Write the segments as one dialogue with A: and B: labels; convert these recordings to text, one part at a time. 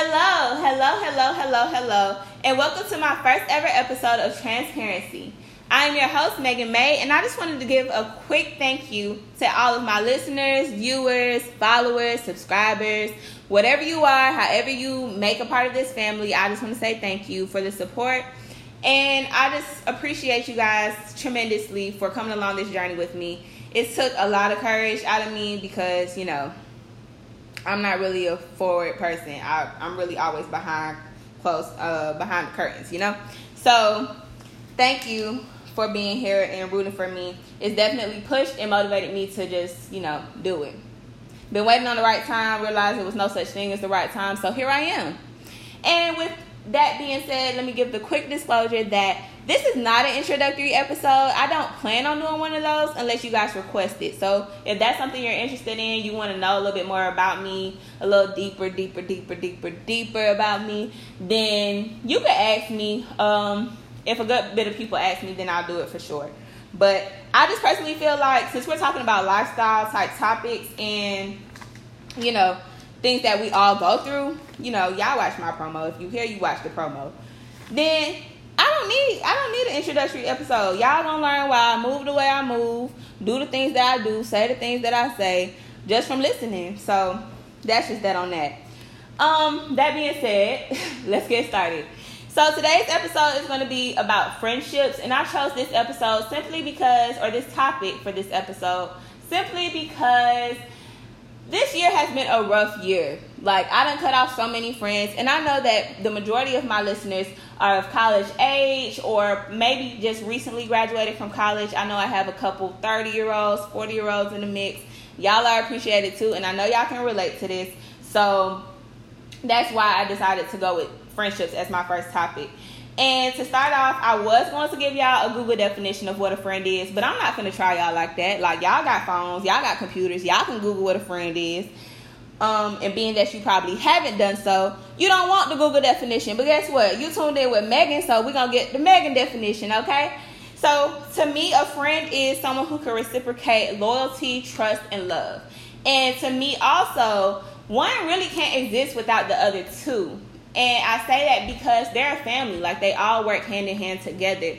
A: Hello, hello, hello, hello, hello, and welcome to my first ever episode of Transparency. I am your host, Megan May, and I just wanted to give a quick thank you to all of my listeners, viewers, followers, subscribers, whatever you are, however you make a part of this family. I just want to say thank you for the support. And I just appreciate you guys tremendously for coming along this journey with me. It took a lot of courage out of me because, you know, I'm not really a forward person. I, I'm really always behind close uh, behind the curtains, you know. So thank you for being here and rooting for me. It's definitely pushed and motivated me to just you know do it. Been waiting on the right time, realized there was no such thing as the right time, so here I am. And with that being said, let me give the quick disclosure that this is not an introductory episode. I don't plan on doing one of those unless you guys request it. So if that's something you're interested in, you want to know a little bit more about me, a little deeper, deeper, deeper, deeper, deeper about me, then you can ask me. Um, if a good bit of people ask me, then I'll do it for sure. But I just personally feel like since we're talking about lifestyle type topics and you know things that we all go through, you know, y'all watch my promo. If you hear, you watch the promo. Then I don't need I don't need an introductory episode. Y'all gonna learn why I move the way I move, do the things that I do, say the things that I say, just from listening. So that's just that on that. Um, that being said, let's get started. So today's episode is going to be about friendships, and I chose this episode simply because, or this topic for this episode, simply because this year has been a rough year. Like I done cut off so many friends, and I know that the majority of my listeners are of college age or maybe just recently graduated from college. I know I have a couple 30 year olds, 40 year olds in the mix. Y'all are appreciated too, and I know y'all can relate to this. So that's why I decided to go with friendships as my first topic. And to start off, I was going to give y'all a Google definition of what a friend is, but I'm not going to try y'all like that. Like, y'all got phones, y'all got computers, y'all can Google what a friend is. Um, and being that you probably haven't done so, you don't want the Google definition. But guess what? You tuned in with Megan, so we're going to get the Megan definition, okay? So, to me, a friend is someone who can reciprocate loyalty, trust, and love. And to me, also, one really can't exist without the other two. And I say that because they're a family. Like they all work hand in hand together.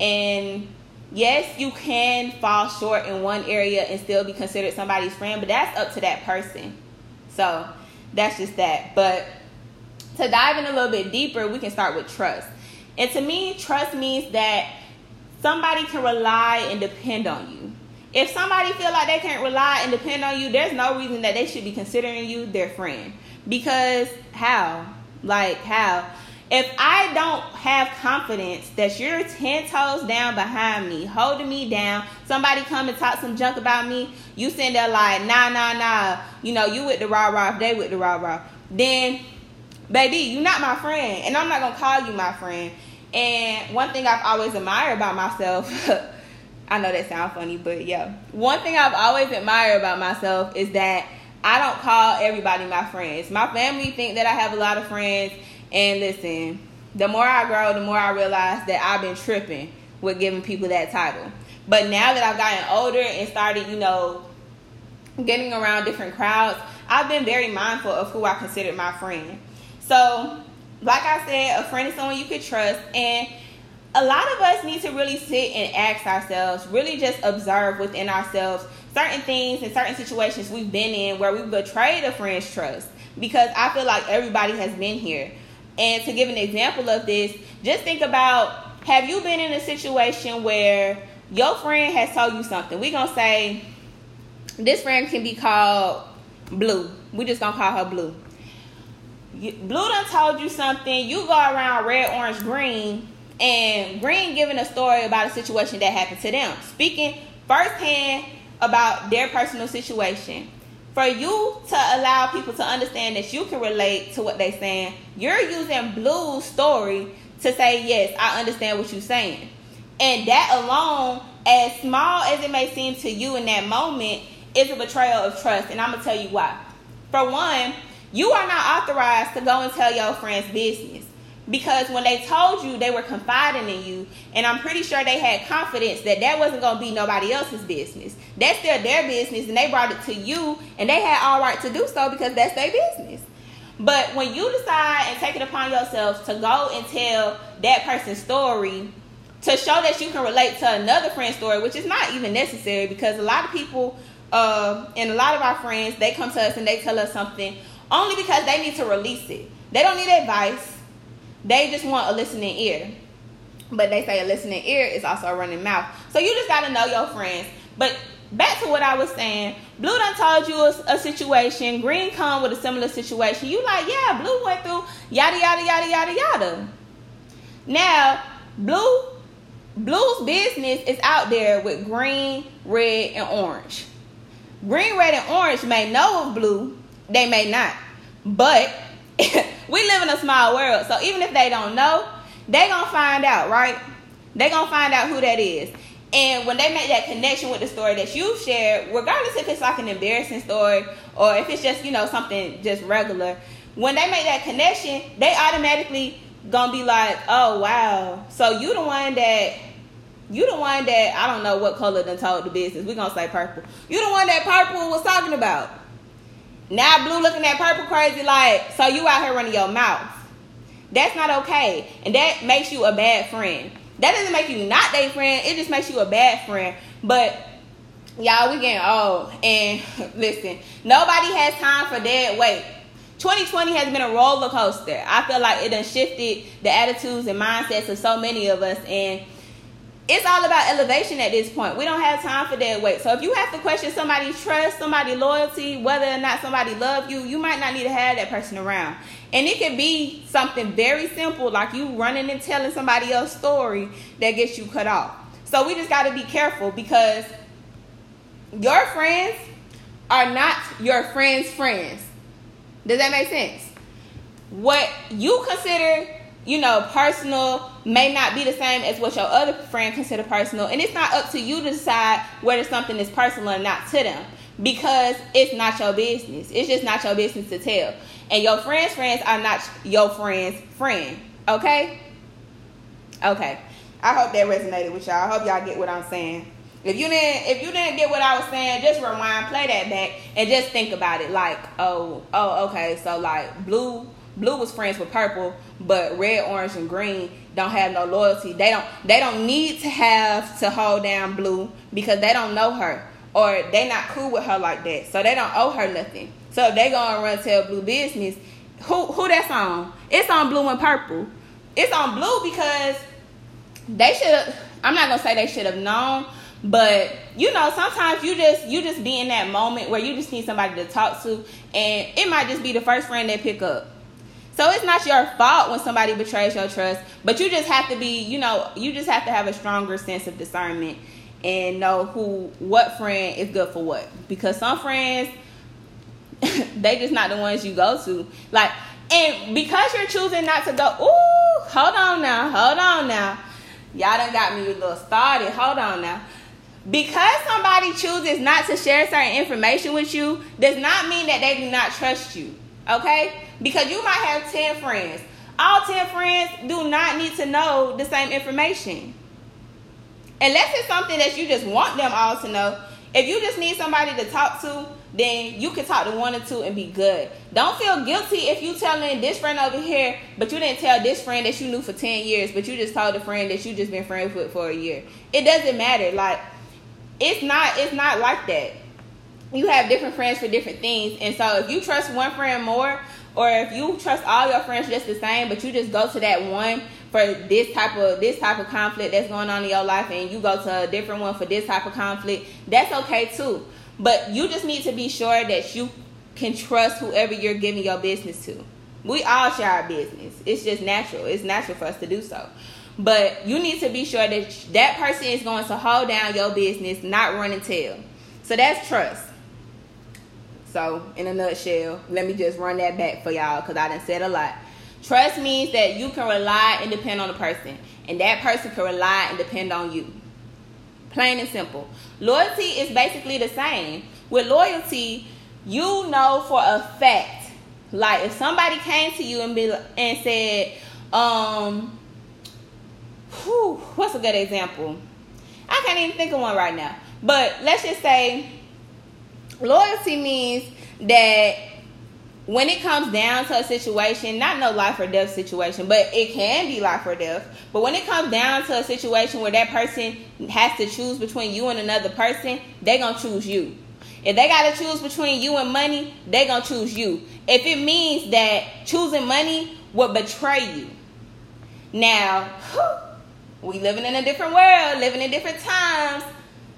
A: And yes, you can fall short in one area and still be considered somebody's friend, but that's up to that person. So that's just that. But to dive in a little bit deeper, we can start with trust. And to me, trust means that somebody can rely and depend on you. If somebody feel like they can't rely and depend on you, there's no reason that they should be considering you their friend. Because how? Like how? If I don't have confidence that you're 10 toes down behind me, holding me down, somebody come and talk some junk about me, you sitting there like, nah, nah, nah, you know, you with the rah rah, they with the rah rah, then, baby, you're not my friend. And I'm not going to call you my friend. And one thing I've always admired about myself, I know that sounds funny, but yeah. One thing I've always admired about myself is that I don't call everybody my friends. My family think that I have a lot of friends. And listen, the more I grow, the more I realize that I've been tripping with giving people that title. But now that I've gotten older and started, you know, getting around different crowds, I've been very mindful of who I consider my friend. So, like I said, a friend is someone you could trust. And a lot of us need to really sit and ask ourselves, really just observe within ourselves certain things and certain situations we've been in where we've betrayed a friend's trust because I feel like everybody has been here. And to give an example of this, just think about have you been in a situation where your friend has told you something? We're going to say this friend can be called Blue. We're just going to call her Blue. Blue done told you something. You go around red, orange, green, and Green giving a story about a situation that happened to them. Speaking firsthand about their personal situation. For you to allow people to understand that you can relate to what they're saying, you're using Blue's story to say, Yes, I understand what you're saying. And that alone, as small as it may seem to you in that moment, is a betrayal of trust. And I'm going to tell you why. For one, you are not authorized to go and tell your friend's business because when they told you they were confiding in you and i'm pretty sure they had confidence that that wasn't going to be nobody else's business that's still their business and they brought it to you and they had all right to do so because that's their business But when you decide and take it upon yourself to go and tell that person's story to show that you can relate to another friend's story, which is not even necessary because a lot of people uh, and a lot of our friends they come to us and they tell us something only because they need to release it. They don't need advice. They just want a listening ear. But they say a listening ear is also a running mouth. So you just gotta know your friends. But back to what I was saying, Blue done told you a, a, situation. Green come with a similar situation. You like, yeah, Blue went through yada yada yada yada yada. Now, Blue, Blue's business is out there with green, red, and orange. Green, red, and orange may know of Blue. They may not, but we live in a small world. So even if they don't know, they gonna find out, right? They gonna find out who that is. And when they make that connection with the story that you shared, regardless if it's like an embarrassing story or if it's just, you know, something just regular, when they make that connection, they automatically gonna be like, oh wow. So you the one that you the one that I don't know what color done told the business. we gonna say purple. You the one that purple was talking about. Now blue looking at purple crazy like, so you out here running your mouth. That's not okay. And that makes you a bad friend. That doesn't make you not their friend. It just makes you a bad friend. But y'all, we getting old. And listen, nobody has time for dead weight. 2020 has been a roller coaster. I feel like it done shifted the attitudes and mindsets of so many of us. And it's all about elevation at this point. We don't have time for dead weight. So if you have to question somebody's trust, somebody's loyalty, whether or not somebody love you, you might not need to have that person around. And it can be something very simple, like you running and telling somebody else's story that gets you cut off. So we just got to be careful because your friends are not your friends' friends. Does that make sense? What you consider, you know, personal may not be the same as what your other friend consider personal, and it's not up to you to decide whether something is personal or not to them because it's not your business. It's just not your business to tell. And your friends' friends are not your friend's friend. Okay? Okay. I hope that resonated with y'all. I hope y'all get what I'm saying. If you didn't if you didn't get what I was saying, just rewind, play that back, and just think about it. Like, oh, oh, okay, so like blue blue was friends with purple, but red, orange, and green don't have no loyalty. They don't they don't need to have to hold down blue because they don't know her or they not cool with her like that. So they don't owe her nothing. So if they gonna run tell blue business, who who that's on? It's on blue and purple. It's on blue because they should I'm not gonna say they should have known, but you know, sometimes you just you just be in that moment where you just need somebody to talk to and it might just be the first friend they pick up. So it's not your fault when somebody betrays your trust, but you just have to be, you know, you just have to have a stronger sense of discernment and know who what friend is good for what. Because some friends they just not the ones you go to. Like and because you're choosing not to go ooh hold on now hold on now. Y'all done got me a little started hold on now. Because somebody chooses not to share certain information with you does not mean that they do not trust you okay because you might have 10 friends all 10 friends do not need to know the same information Unless it's something that you just want them all to know. If you just need somebody to talk to, then you can talk to one or two and be good. Don't feel guilty if you telling this friend over here, but you didn't tell this friend that you knew for 10 years, but you just told a friend that you just been friends with for a year. It doesn't matter. Like, it's not, it's not like that. You have different friends for different things. And so if you trust one friend more, or if you trust all your friends just the same, but you just go to that one for this type of this type of conflict that's going on in your life and you go to a different one for this type of conflict, that's okay too. But you just need to be sure that you can trust whoever you're giving your business to. We all share our business. It's just natural. It's natural for us to do so. But you need to be sure that that person is going to hold down your business, not run and tell. So that's trust. So, in a nutshell, let me just run that back for y'all because I done said a lot. Trust means that you can rely and depend on a person, and that person can rely and depend on you. Plain and simple. Loyalty is basically the same. With loyalty, you know for a fact. Like if somebody came to you and be and said, um, whew, what's a good example? I can't even think of one right now. But let's just say loyalty means that when it comes down to a situation, not no life or death situation, but it can be life or death. But when it comes down to a situation where that person has to choose between you and another person, they gonna choose you. If they gotta choose between you and money, they gonna choose you. If it means that choosing money would betray you. Now, we living in a different world, living in different times.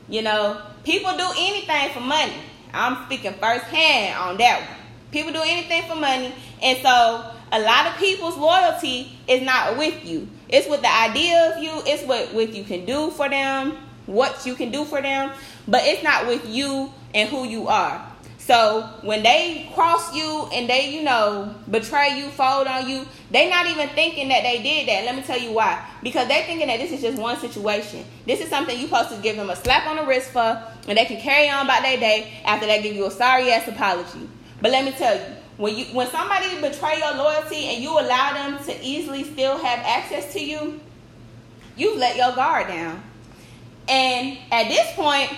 A: You know, people do anything for money. I'm speaking firsthand on that one. People do anything for money. And so a lot of people's loyalty is not with you. It's with the idea of you. It's what what you can do for them, what you can do for them, but it's not with you and who you are. So when they cross you and they, you know, betray you, fold on you, they not even thinking that they did that. Let me tell you why. Because they thinking that this is just one situation. This is something you supposed to give them a slap on the wrist for, and they can carry on about their day after they give you a sorry ass apology. But let me tell you, when you when somebody betray your loyalty and you allow them to easily still have access to you, you've let your guard down. And at this point,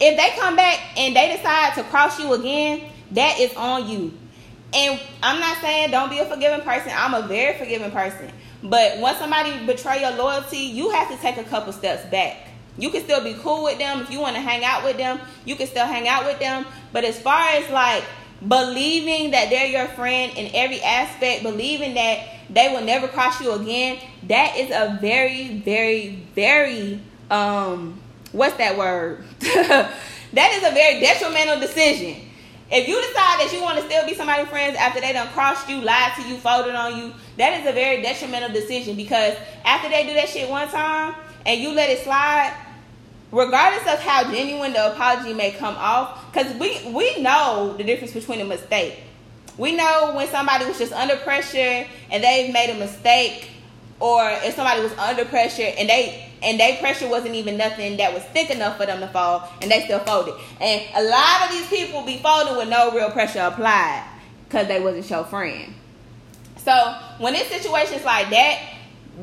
A: if they come back and they decide to cross you again, that is on you. And I'm not saying don't be a forgiving person. I'm a very forgiving person. But when somebody betray your loyalty, you have to take a couple steps back. You can still be cool with them. If you want to hang out with them, you can still hang out with them. But as far as like believing that they're your friend in every aspect, believing that they will never cross you again, that is a very, very, very um what's that word? that is a very detrimental decision. If you decide that you want to still be somebody's friends after they done crossed you, lied to you, folded on you, that is a very detrimental decision because after they do that shit one time and you let it slide, regardless of how genuine the apology may come off, because we we know the difference between a mistake. We know when somebody was just under pressure and they've made a mistake, or if somebody was under pressure and they and their pressure wasn't even nothing that was thick enough for them to fall, and they still folded. And a lot of these people be folding with no real pressure applied because they wasn't your friend. So when it's situations like that,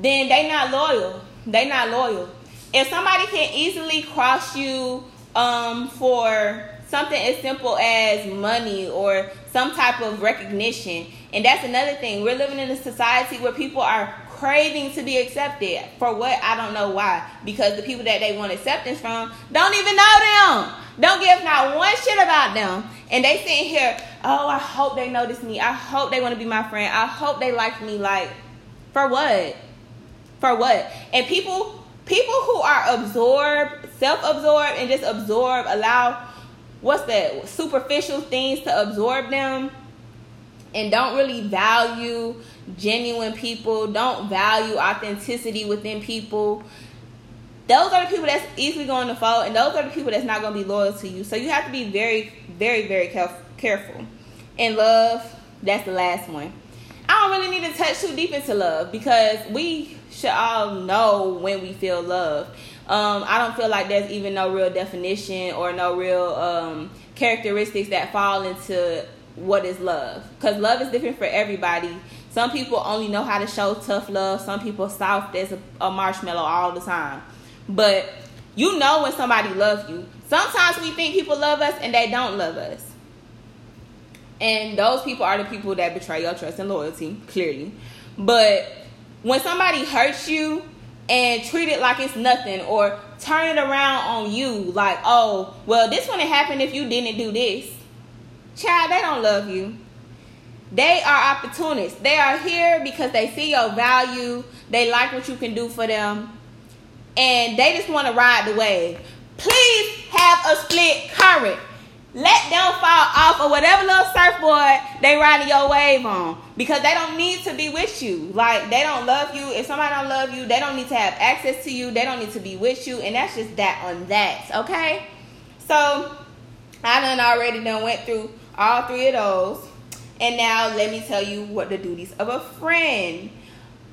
A: then they not loyal. They not loyal if somebody can easily cross you um, for something as simple as money or some type of recognition, and that's another thing. We're living in a society where people are craving to be accepted for what I don't know why. Because the people that they want acceptance from don't even know them. Don't give not one shit about them. And they sitting here, oh, I hope they notice me. I hope they want to be my friend. I hope they like me. Like, for what? For what? And people people who are absorbed, self-absorbed, and just absorb, allow what's that superficial things to absorb them and don't really value genuine people, don't value authenticity within people. Those are the people that's easily going to fall, and those are the people that's not going to be loyal to you. So you have to be very, very, very careful. And love, that's the last one. I don't really need to touch too deep into love because we should all know when we feel love. Um, I don't feel like there's even no real definition or no real um, characteristics that fall into what is love. Because love is different for everybody. Some people only know how to show tough love. Some people soft as a, a marshmallow all the time. But you know when somebody loves you. Sometimes we think people love us and they don't love us. And those people are the people that betray your trust and loyalty, clearly. But when somebody hurts you and treat it like it's nothing or turn it around on you like, oh, well, this wouldn't happen if you didn't do this. Child, they don't love you. They are opportunists. They are here because they see your value. They like what you can do for them. And they just want to ride the wave. Please have a split current let them fall off of whatever little surfboard they riding your wave on. Because they don't need to be with you. Like they don't love you. If somebody don't love you they don't need to have access to you. They don't need to be with you. And that's just that on that okay? So i done already done went through all three of those. And now let me tell you what the duties of a friend.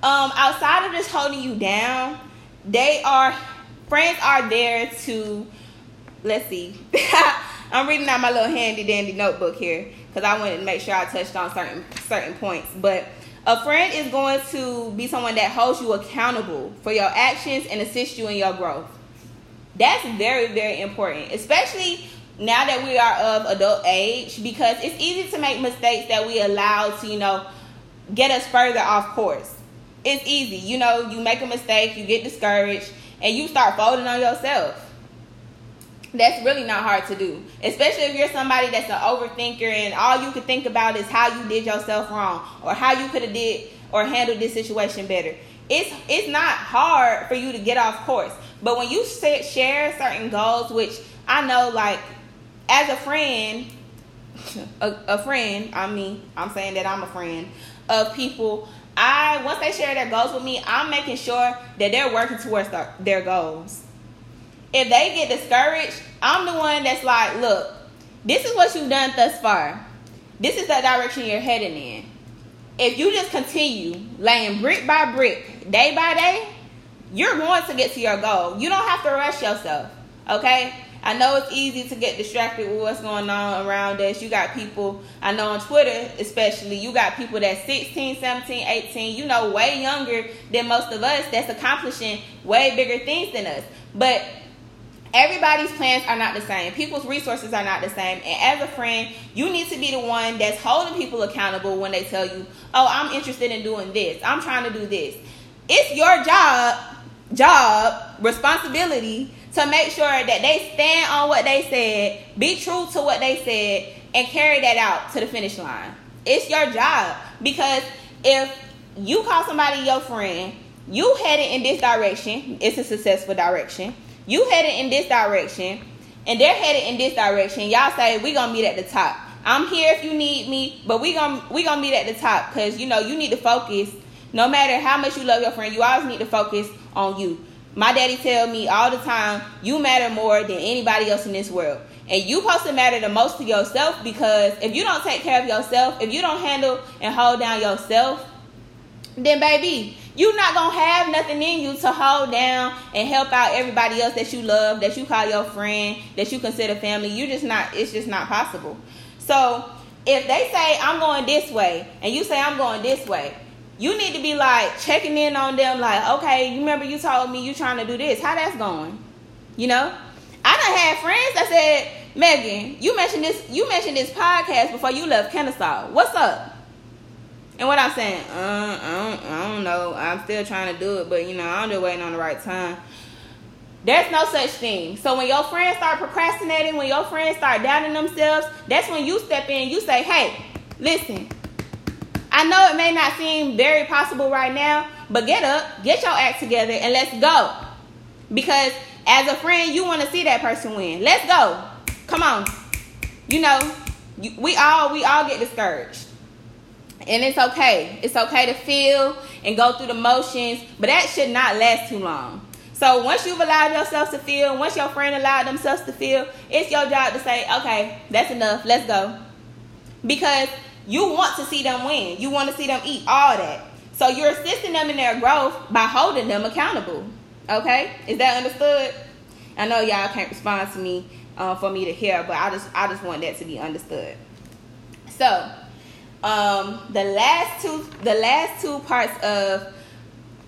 A: Um outside of just holding you down they are friends are there to let's see I'm reading out my little handy dandy notebook here because I wanted to make sure I touched on certain certain points. But a friend is going to be someone that holds you accountable for your actions and assists you in your growth. That's very very important, especially now that we are of adult age because it's easy to make mistakes that we allow to, you know, get us further off course. It's easy. You know, you make a mistake, you get discouraged, and you start folding on yourself. That's really not hard to do, especially if you're somebody that's an overthinker and all you can think about is how you did yourself wrong or how you could have did or handled this situation better. It's it's not hard for you to get off course, but when you set, share certain goals, which I know, like as a friend, a, a friend, I mean, I'm saying that I'm a friend of people. I once they share their goals with me, I'm making sure that they're working towards their goals if they get discouraged, I'm the one that's like, look, this is what you've done thus far. This is the direction you're heading in. If you just continue laying brick by brick, day by day, you're going to get to your goal. You don't have to rush yourself. Okay? I know it's easy to get distracted with what's going on around us. You got people, I know on Twitter especially, you got people that's 16, 17, 18, you know, way younger than most of us that's accomplishing way bigger things than us. But everybody's plans are not the same. People's resources are not the same. And as a friend, you need to be the one that's holding people accountable when they tell you, "Oh, I'm interested in doing this. I'm trying to do this." It's your job, job, responsibility to make sure that they stand on what they said, be true to what they said, and carry that out to the finish line. It's your job because if you call somebody your friend, you headed in this direction, it's a successful direction you headed in this direction, and they're headed in this direction. Y'all say we gonna meet at the top. I'm here if you need me, but we gonna we gonna meet at the top because you know you need to focus. No matter how much you love your friend, you always need to focus on you. My daddy tell me all the time, you matter more than anybody else in this world. And you supposed to matter the most to yourself because if you don't take care of yourself, if you don't handle and hold down yourself, then baby, you're not gonna have nothing in you to hold down and help out everybody else that you love, that you call your friend, that you consider family. You just not. It's just not possible. So if they say I'm going this way and you say I'm going this way, you need to be like checking in on them. Like, okay, you remember you told me you trying to do this? How that's going? You know, I done had friends that said, Megan, you mentioned this. You mentioned this podcast before you left Kennesaw. What's up? And what I'm saying, uh, I, don't, I don't know. I'm still trying to do it, but you know, I'm just waiting on the right time. There's no such thing. So when your friends start procrastinating, when your friends start doubting themselves, that's when you step in. You say, "Hey, listen. I know it may not seem very possible right now, but get up, get your act together, and let's go." Because as a friend, you want to see that person win. Let's go. Come on. You know, we all we all get discouraged. And it's okay. It's okay to feel and go through the motions, but that should not last too long. So once you've allowed yourself to feel, once your friend allowed themselves to feel, it's your job to say, okay, that's enough. Let's go. Because you want to see them win. You want to see them eat all that. So you're assisting them in their growth by holding them accountable. Okay? Is that understood? I know y'all can't respond to me uh, for me to hear, but I just I just want that to be understood. So um, the last two, the last two parts of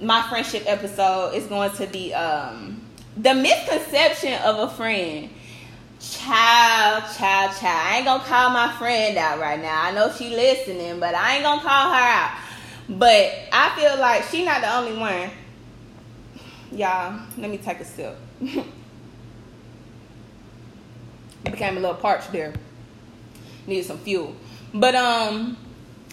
A: my friendship episode is going to be um, the misconception of a friend. Child, child, child. I ain't gonna call my friend out right now. I know she listening, but I ain't gonna call her out. But I feel like she not the only one. Y'all, let me take a sip. became a little parched there. Needed some fuel. But um,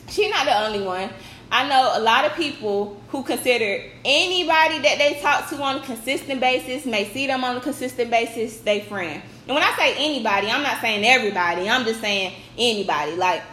A: she's not the only one. I know a lot of people who consider anybody that they talk to on a consistent basis, may see them on a consistent basis, they friend. And when I say anybody, I'm not saying everybody. I'm just saying anybody. Like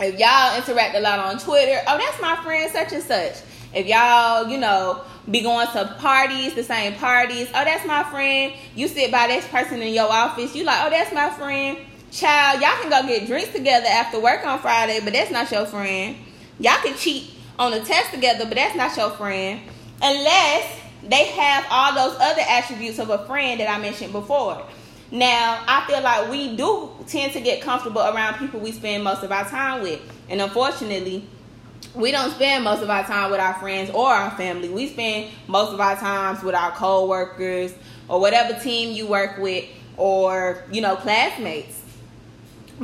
A: if y'all interact a lot on Twitter, oh that's my friend such and such. If y'all, you know, be going to parties, the same parties, oh that's my friend. You sit by this person in your office, you like, oh that's my friend Child, y'all can go get drinks together after work on Friday, but that's not your friend. Y'all can cheat on a test together, but that's not your friend. Unless they have all those other attributes of a friend that I mentioned before. Now, I feel like we do tend to get comfortable around people we spend most of our time with. And unfortunately, we don't spend most of our time with our friends or our family. We spend most of our times with our co-workers or whatever team you work with or you know classmates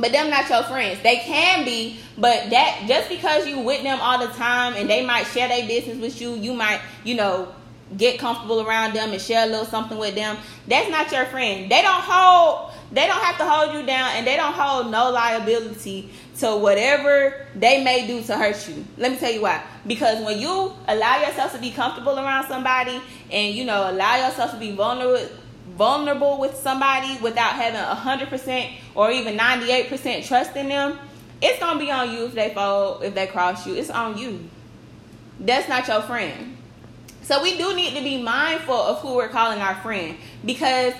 A: but them not your friends they can be but that just because you with them all the time and they might share their business with you you might you know get comfortable around them and share a little something with them that's not your friend they don't hold they don't have to hold you down and they don't hold no liability to whatever they may do to hurt you. Let me tell you why. Because when you allow yourself to be comfortable around somebody and you know allow yourself to be vulnerable vulnerable with somebody without having 100% or even 98% trust in them, it's going to be on you if they fall, if they cross you. It's on you. That's not your friend. So we do need to be mindful of who we're calling our friend because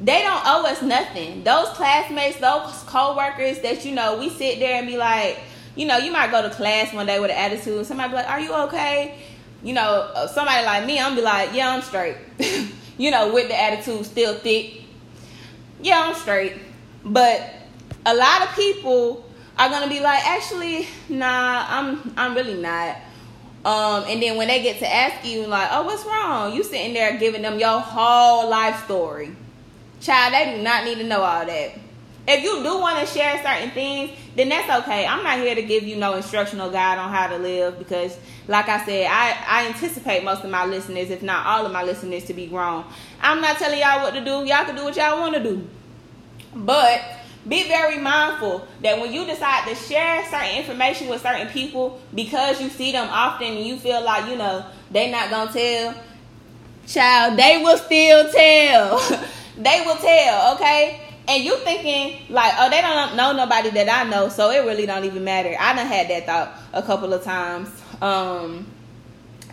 A: they don't owe us nothing. Those classmates, those co-workers that you know, we sit there and be like, you know, you might go to class one day with an attitude. Somebody be like, "Are you okay?" You know, somebody like me, I'm be like, "Yeah, I'm straight." you know, with the attitude still thick. Yeah, I'm straight. But a lot of people are gonna be like, "Actually, nah, I'm I'm really not." Um, and then when they get to ask you, like, "Oh, what's wrong?" You sitting there giving them your whole life story Child, they do not need to know all that. If you do want to share certain things, then that's okay. I'm not here to give you no instructional guide on how to live because, like I said, I, I anticipate most of my listeners, if not all of my listeners, to be grown. I'm not telling y'all what to do. Y'all can do what y'all want to do. But be very mindful that when you decide to share certain information with certain people because you see them often and you feel like, you know, they not going to tell, child, they will still tell. they will tell, okay? And you thinking like, oh, they don't know nobody that I know, so it really don't even matter. I done had that thought a couple of times um,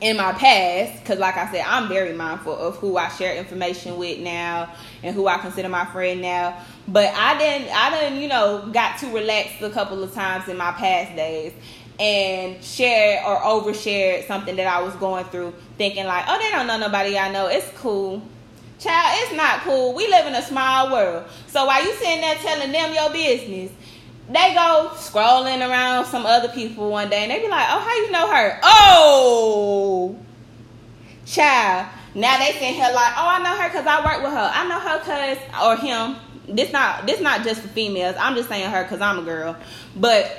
A: in my past, because like I said, I'm very mindful of who I share information with now and who I consider my friend now. But I didn't, I didn't, you know, got too relaxed a couple of times in my past days and shared or overshared something that I was going through, thinking like, oh, they don't know nobody I know. It's cool. Child, it's not cool. We live in a small world. So while you sitting there telling them your business, they go scrolling around some other people one day and they be like, oh, how you know her? Oh, child. Now they sitting here like, oh, I know her because I work with her. I know her because, or him. This not this not just for females. I'm just saying her because I'm a girl. But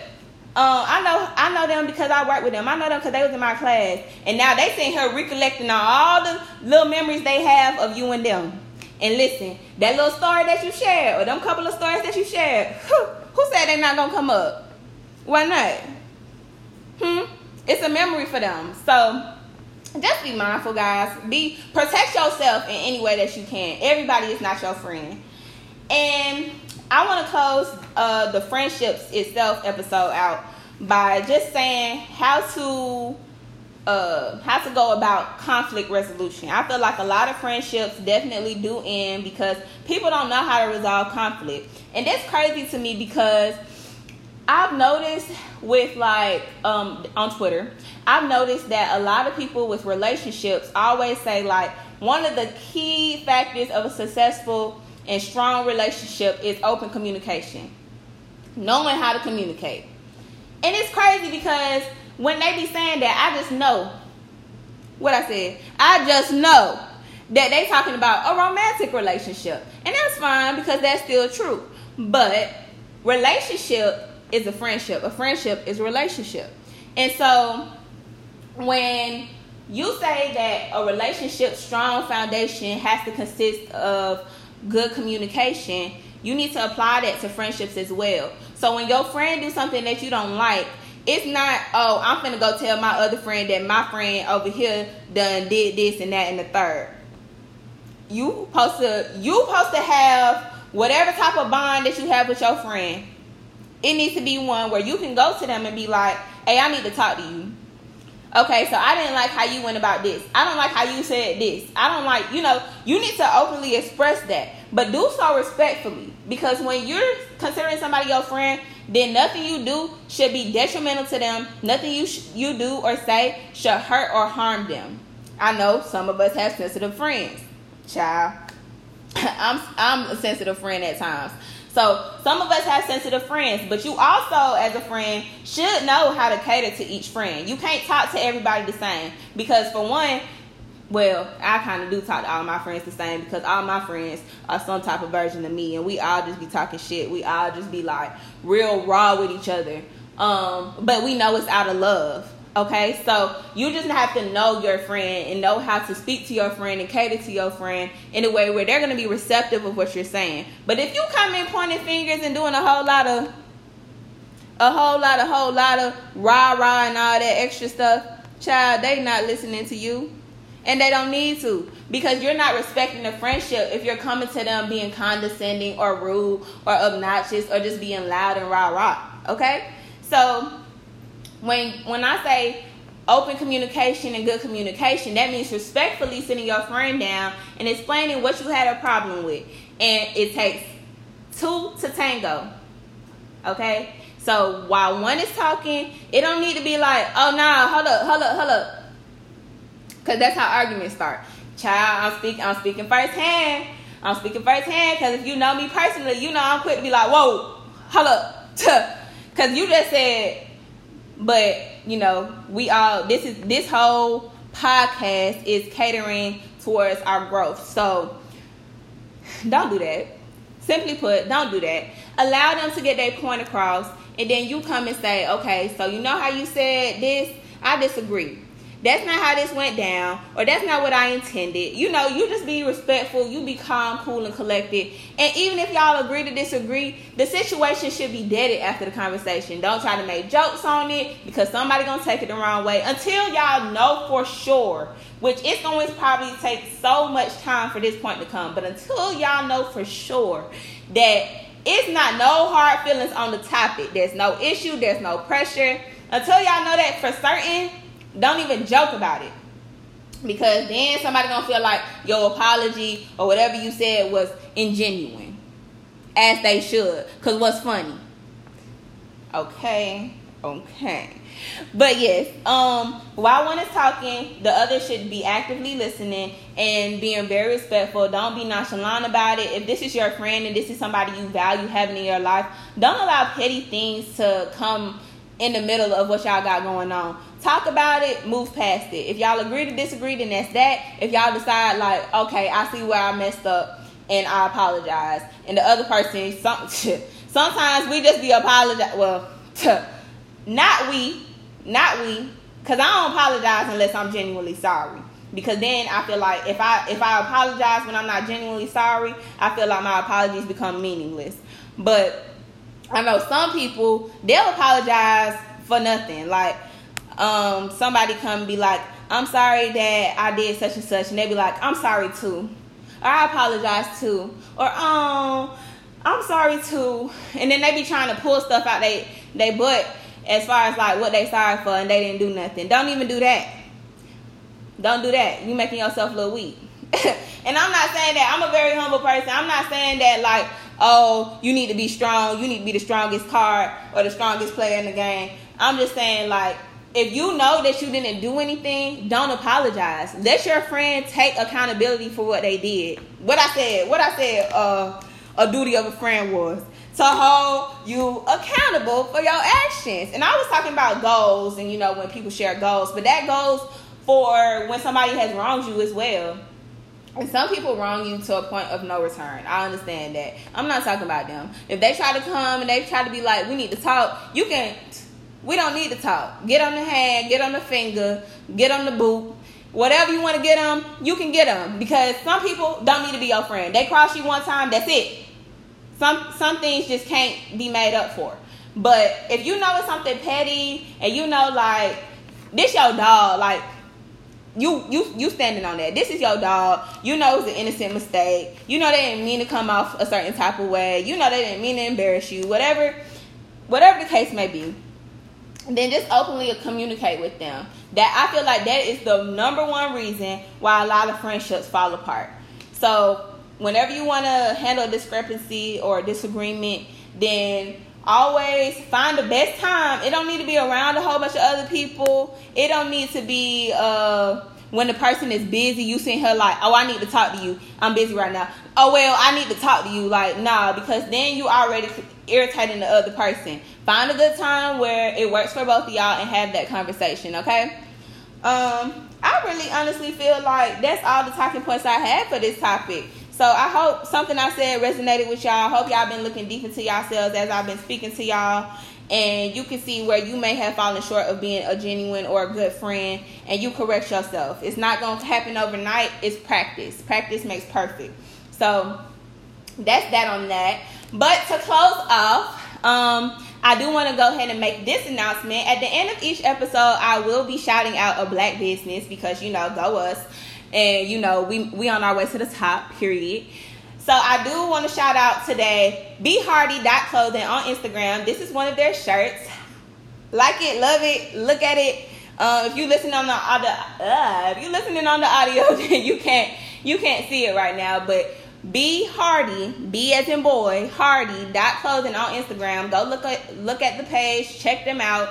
A: um, I know I know them because I work with them. I know them because they was in my class, and now they sitting here recollecting all the little memories they have of you and them. And listen, that little story that you shared, or them couple of stories that you shared, who, who said they not gonna come up? Why not? Hmm. It's a memory for them. So just be mindful, guys. Be protect yourself in any way that you can. Everybody is not your friend. And I want to close uh, the friendships itself episode out by just saying how to uh, how to go about conflict resolution. I feel like a lot of friendships definitely do end because people don't know how to resolve conflict, and that's crazy to me because I've noticed with like um, on Twitter, I've noticed that a lot of people with relationships always say like one of the key factors of a successful and strong relationship is open communication. Knowing how to communicate. And it's crazy because when they be saying that, I just know what I said. I just know that they talking about a romantic relationship. And that's fine because that's still true. But relationship is a friendship. A friendship is a relationship. And so when you say that a relationship strong foundation has to consist of good communication, you need to apply that to friendships as well. So when your friend do something that you don't like, it's not, oh, I'm gonna go tell my other friend that my friend over here done did this and that and the third. You supposed to you supposed to have whatever type of bond that you have with your friend. It needs to be one where you can go to them and be like, hey, I need to talk to you okay, so I didn't like how you went about this. I don't like how you said this. I don't like, you know, you need to openly express that, but do so respectfully. Because when you're considering somebody your friend, then nothing you do should be detrimental to them. Nothing you sh- you do or say should hurt or harm them. I know some of us have sensitive friends. Child, I'm I'm a sensitive friend at times. So some of us have sensitive friends, but you also, as a friend, should know how to cater to each friend. You can't talk to everybody the same because, for one, well, I kind of do talk to all my friends the same because all my friends are some type of version of me, and we all just be talking shit. We all just be like real raw with each other. Um, but we know it's out of love. Okay, so you just have to know your friend and know how to speak to your friend and cater to your friend in a way where they're going to be receptive of what you're saying. But if you come in pointing fingers and doing a whole lot of, a whole lot, a whole lot of rah rah and all that extra stuff, child, they not listening to you. And they don't need to because you're not respecting the friendship if you're coming to them being condescending or rude or obnoxious or just being loud and rah rah. Okay? So when when I say open communication and good communication, that means respectfully sitting your friend down and explaining what you had a problem with. And it takes two to tango. Okay? So while one is talking, it don't need to be like, oh nah, hold up, hold up, hold up. Cause that's how arguments start. Child, I'm speaking I'm speaking firsthand. I'm speaking firsthand because if you know me personally, you know I'm quick to be like, whoa, hold up. Cause you just said but you know, we all this is this whole podcast is catering towards our growth. So don't do that. Simply put, don't do that. Allow them to get their point across, and then you come and say, okay, so you know how you said this? I disagree that's not how this went down, or that's not what I intended. You know, you just be respectful, you be calm, cool, and collected. And even if y'all agree to disagree, the situation should be deaded after the conversation. Don't try to make jokes on it because somebody gonna take it the wrong way until y'all know for sure. Which it's going to probably take so much time for this point to come. But until y'all know for sure that it's not no hard feelings on the topic, there's no issue, there's no pressure. Until y'all know that for certain, don't even joke about it. Because then somebody gonna feel like your apology or whatever you said was ingenuine. As they should. Cause what's funny? Okay. Okay. But yes, um, while one is talking, the other should be actively listening and being very respectful. Don't be nonchalant about it. If this is your friend and this is somebody you value having in your life, don't allow petty things to come in the middle of what y'all got going on talk about it, move past it. If y'all agree to disagree, then that's that. If y'all decide like, okay, I see where I messed up and I apologize, and the other person, some, sometimes we just be apologize. Well, not we, not we, because I don't apologize unless I'm genuinely sorry. Because then I feel like if I if I apologize when I'm not genuinely sorry, I feel like my apologies become meaningless. But I know some people they'll apologize for nothing. Like um, somebody come be like, I'm sorry that I did such and such, and they be like, I'm sorry too, or I apologize too, or um, I'm sorry too, and then they be trying to pull stuff out they they butt as far as like what they sorry for, and they didn't do nothing. Don't even do that. Don't do that. You making yourself look weak. and I'm not saying that I'm a very humble person. I'm not saying that like, oh, you need to be strong. You need to be the strongest card or the strongest player in the game. I'm just saying like if you know that you didn't do anything, don't apologize. Let your friend take accountability for what they did. What I said, what I said, uh, a duty of a friend was to hold you accountable for your actions. And I was talking about goals and you know when people share goals, but that goes for when somebody has wronged you as well. And some people wrong you to a point of no return. I understand that. I'm not talking about them. If they try to come and they try to be like, we need to talk, you can we don't need to talk. Get on the hand, get on the finger, get on the boot. Whatever you want to get them, you can get them. Because some people don't need to be your friend. They cross you one time, that's it. Some some things just can't be made up for. But if you know it's something petty and you know like this your dog, like you you you standing on that. This is your dog. You know it's an innocent mistake. You know they didn't mean to come off a certain type of way. You know they didn't mean to embarrass you. Whatever whatever the case may be then just openly communicate with them. That I feel like that is the number one reason why a lot of friendships fall apart. So whenever you want to handle a discrepancy or a disagreement, then always find the best time. It don't need to be around a whole bunch of other people. It don't need to be uh, when the person is busy. You seeing her like, oh, I need to talk to you. I'm busy right now. Oh well, I need to talk to you. Like, nah, because then you already irritating the other person. Find a good time where it works for both of y'all and have that conversation, okay? Um, I really honestly feel like that's all the talking points I have for this topic. So I hope something I said resonated with y'all. I hope y'all been looking deep into yourselves as I've been speaking to y'all. And you can see where you may have fallen short of being a genuine or a good friend, and you correct yourself. It's not going to happen overnight. It's practice. Practice makes perfect. So that's that on that. But to close off, um, I do want to go ahead and make this announcement. At the end of each episode, I will be shouting out a black business because you know, go us, and you know, we we on our way to the top. Period. So I do want to shout out today Be Hardy Clothing on Instagram. This is one of their shirts. Like it, love it, look at it. Uh, if you listen on the audio, uh, if you listening on the audio, then you can't you can't see it right now, but be Hardy, B as in boy, Hardy dot clothing on Instagram. Go look at look at the page, check them out,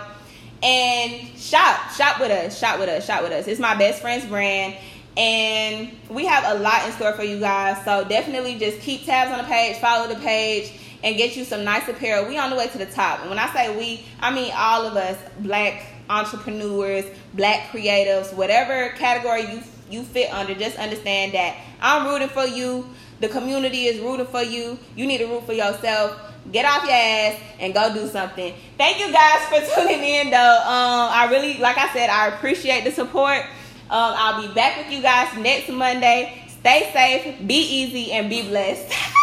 A: and shop. Shop with us. Shop with us. Shop with us. It's my best friend's brand. And we have a lot in store for you guys. So definitely just keep tabs on the page, follow the page, and get you some nice apparel. We on the way to the top. And when I say we, I mean all of us, black entrepreneurs, black creatives, whatever category you you fit under, just understand that I'm rooting for you. The community is rooting for you. You need to root for yourself. Get off your ass and go do something. Thank you guys for tuning in, though. Um, I really, like I said, I appreciate the support. Um, I'll be back with you guys next Monday. Stay safe, be easy, and be blessed.